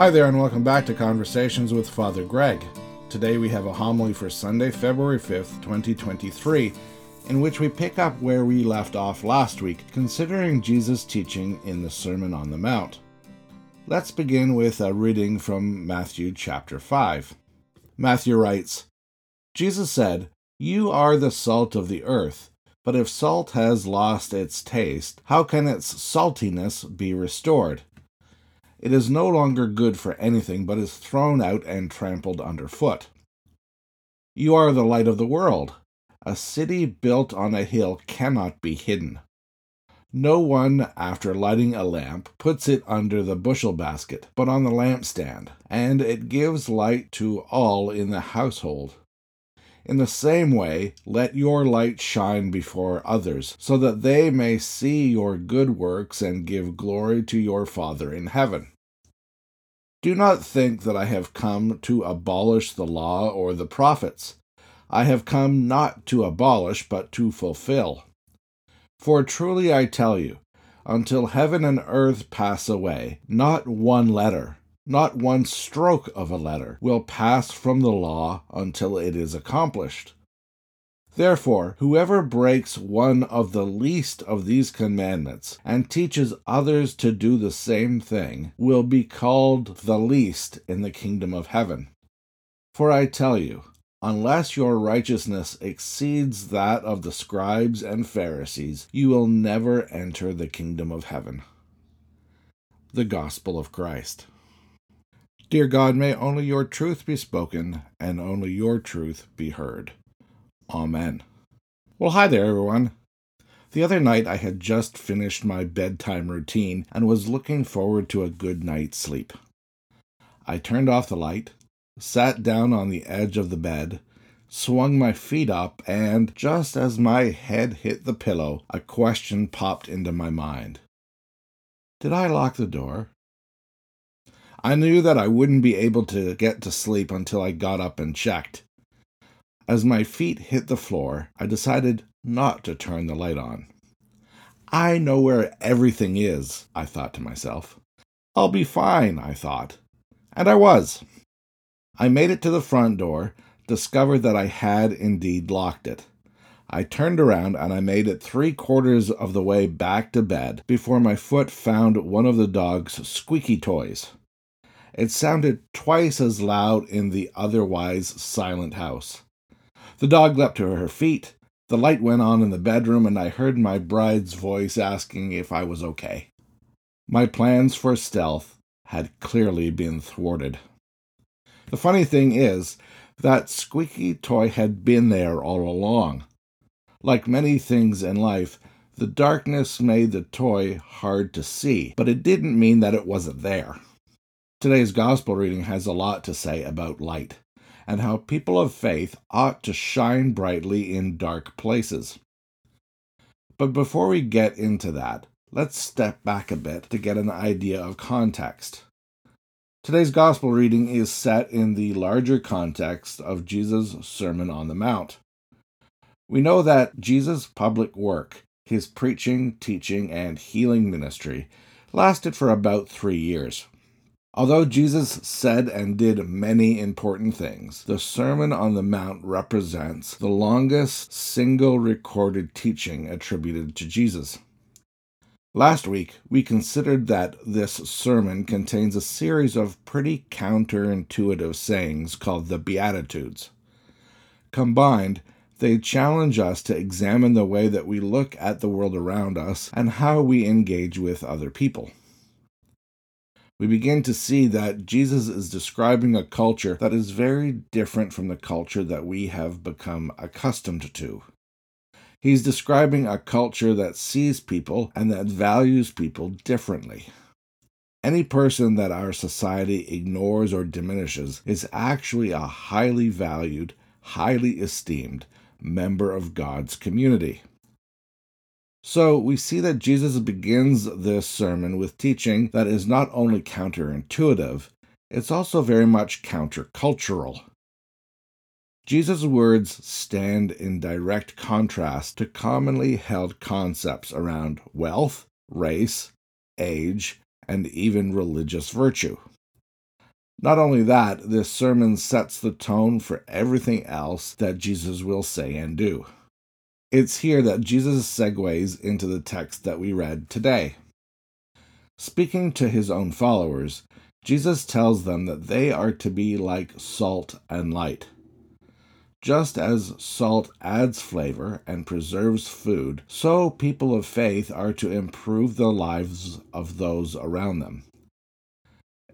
Hi there, and welcome back to Conversations with Father Greg. Today we have a homily for Sunday, February 5th, 2023, in which we pick up where we left off last week, considering Jesus' teaching in the Sermon on the Mount. Let's begin with a reading from Matthew chapter 5. Matthew writes Jesus said, You are the salt of the earth, but if salt has lost its taste, how can its saltiness be restored? It is no longer good for anything, but is thrown out and trampled underfoot. You are the light of the world. A city built on a hill cannot be hidden. No one, after lighting a lamp, puts it under the bushel basket, but on the lampstand, and it gives light to all in the household. In the same way, let your light shine before others, so that they may see your good works and give glory to your Father in heaven. Do not think that I have come to abolish the law or the prophets. I have come not to abolish, but to fulfill. For truly I tell you, until heaven and earth pass away, not one letter, not one stroke of a letter, will pass from the law until it is accomplished. Therefore, whoever breaks one of the least of these commandments and teaches others to do the same thing will be called the least in the kingdom of heaven. For I tell you, unless your righteousness exceeds that of the scribes and Pharisees, you will never enter the kingdom of heaven. The Gospel of Christ. Dear God, may only your truth be spoken and only your truth be heard. Amen. Well, hi there, everyone. The other night I had just finished my bedtime routine and was looking forward to a good night's sleep. I turned off the light, sat down on the edge of the bed, swung my feet up, and just as my head hit the pillow, a question popped into my mind Did I lock the door? I knew that I wouldn't be able to get to sleep until I got up and checked. As my feet hit the floor, I decided not to turn the light on. I know where everything is, I thought to myself. I'll be fine, I thought. And I was. I made it to the front door, discovered that I had indeed locked it. I turned around and I made it three quarters of the way back to bed before my foot found one of the dog's squeaky toys. It sounded twice as loud in the otherwise silent house. The dog leapt to her feet. The light went on in the bedroom, and I heard my bride's voice asking if I was okay. My plans for stealth had clearly been thwarted. The funny thing is, that squeaky toy had been there all along. Like many things in life, the darkness made the toy hard to see, but it didn't mean that it wasn't there. Today's gospel reading has a lot to say about light and how people of faith ought to shine brightly in dark places. But before we get into that, let's step back a bit to get an idea of context. Today's gospel reading is set in the larger context of Jesus' Sermon on the Mount. We know that Jesus' public work, his preaching, teaching, and healing ministry, lasted for about three years. Although Jesus said and did many important things, the Sermon on the Mount represents the longest single recorded teaching attributed to Jesus. Last week, we considered that this sermon contains a series of pretty counterintuitive sayings called the Beatitudes. Combined, they challenge us to examine the way that we look at the world around us and how we engage with other people we begin to see that Jesus is describing a culture that is very different from the culture that we have become accustomed to. He's describing a culture that sees people and that values people differently. Any person that our society ignores or diminishes is actually a highly valued, highly esteemed member of God's community. So we see that Jesus begins this sermon with teaching that is not only counterintuitive, it's also very much countercultural. Jesus' words stand in direct contrast to commonly held concepts around wealth, race, age, and even religious virtue. Not only that, this sermon sets the tone for everything else that Jesus will say and do. It's here that Jesus segues into the text that we read today. Speaking to his own followers, Jesus tells them that they are to be like salt and light. Just as salt adds flavor and preserves food, so people of faith are to improve the lives of those around them.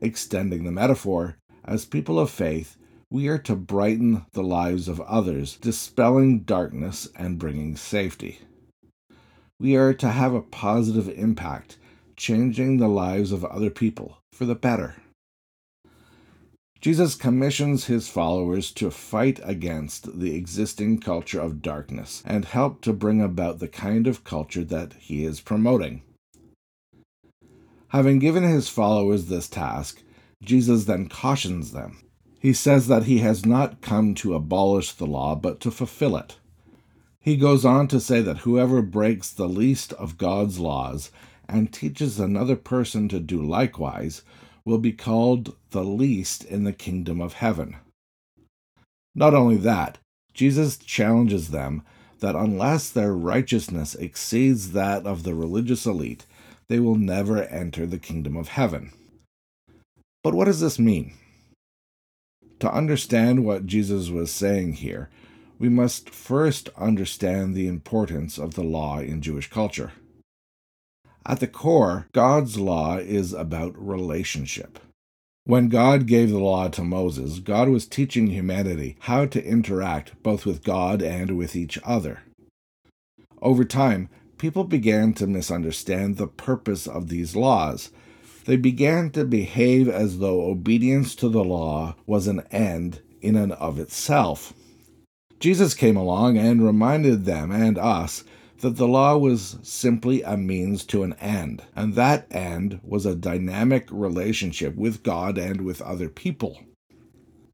Extending the metaphor, as people of faith, we are to brighten the lives of others, dispelling darkness and bringing safety. We are to have a positive impact, changing the lives of other people for the better. Jesus commissions his followers to fight against the existing culture of darkness and help to bring about the kind of culture that he is promoting. Having given his followers this task, Jesus then cautions them. He says that he has not come to abolish the law, but to fulfill it. He goes on to say that whoever breaks the least of God's laws and teaches another person to do likewise will be called the least in the kingdom of heaven. Not only that, Jesus challenges them that unless their righteousness exceeds that of the religious elite, they will never enter the kingdom of heaven. But what does this mean? To understand what Jesus was saying here, we must first understand the importance of the law in Jewish culture. At the core, God's law is about relationship. When God gave the law to Moses, God was teaching humanity how to interact both with God and with each other. Over time, people began to misunderstand the purpose of these laws. They began to behave as though obedience to the law was an end in and of itself. Jesus came along and reminded them and us that the law was simply a means to an end, and that end was a dynamic relationship with God and with other people.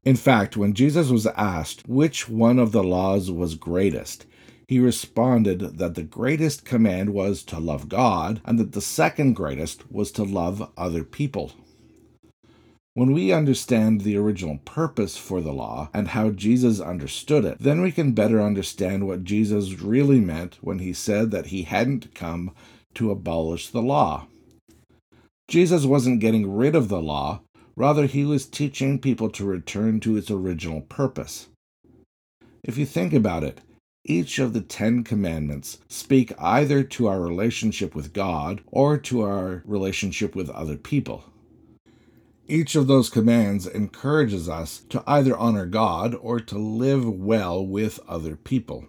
In fact, when Jesus was asked which one of the laws was greatest, he responded that the greatest command was to love God, and that the second greatest was to love other people. When we understand the original purpose for the law and how Jesus understood it, then we can better understand what Jesus really meant when he said that he hadn't come to abolish the law. Jesus wasn't getting rid of the law, rather, he was teaching people to return to its original purpose. If you think about it, each of the Ten Commandments speak either to our relationship with God or to our relationship with other people. Each of those commands encourages us to either honor God or to live well with other people.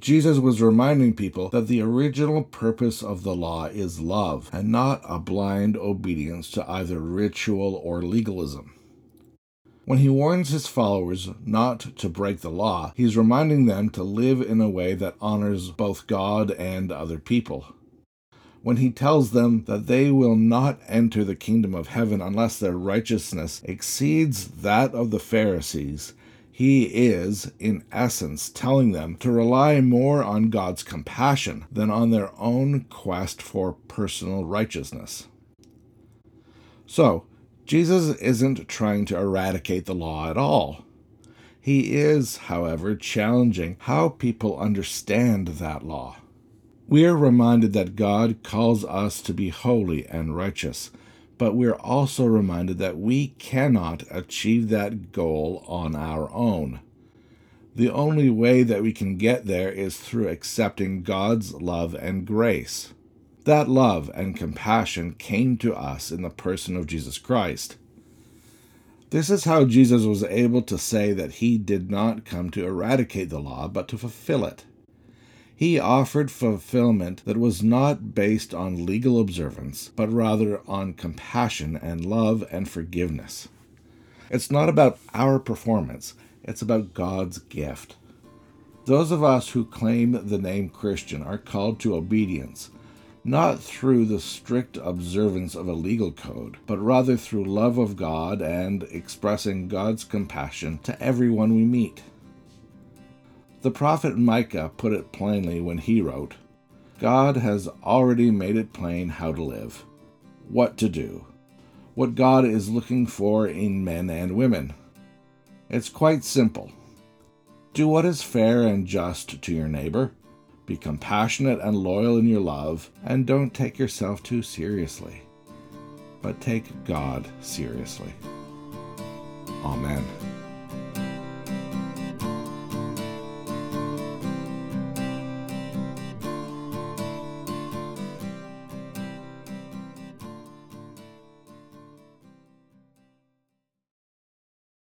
Jesus was reminding people that the original purpose of the law is love and not a blind obedience to either ritual or legalism. When he warns his followers not to break the law, he's reminding them to live in a way that honors both God and other people. When he tells them that they will not enter the kingdom of heaven unless their righteousness exceeds that of the Pharisees, he is, in essence, telling them to rely more on God's compassion than on their own quest for personal righteousness. So, Jesus isn't trying to eradicate the law at all. He is, however, challenging how people understand that law. We are reminded that God calls us to be holy and righteous, but we're also reminded that we cannot achieve that goal on our own. The only way that we can get there is through accepting God's love and grace. That love and compassion came to us in the person of Jesus Christ. This is how Jesus was able to say that he did not come to eradicate the law, but to fulfill it. He offered fulfillment that was not based on legal observance, but rather on compassion and love and forgiveness. It's not about our performance, it's about God's gift. Those of us who claim the name Christian are called to obedience not through the strict observance of a legal code, but rather through love of God and expressing God's compassion to everyone we meet. The prophet Micah put it plainly when he wrote, God has already made it plain how to live, what to do, what God is looking for in men and women. It's quite simple. Do what is fair and just to your neighbor, be compassionate and loyal in your love, and don't take yourself too seriously. But take God seriously. Amen.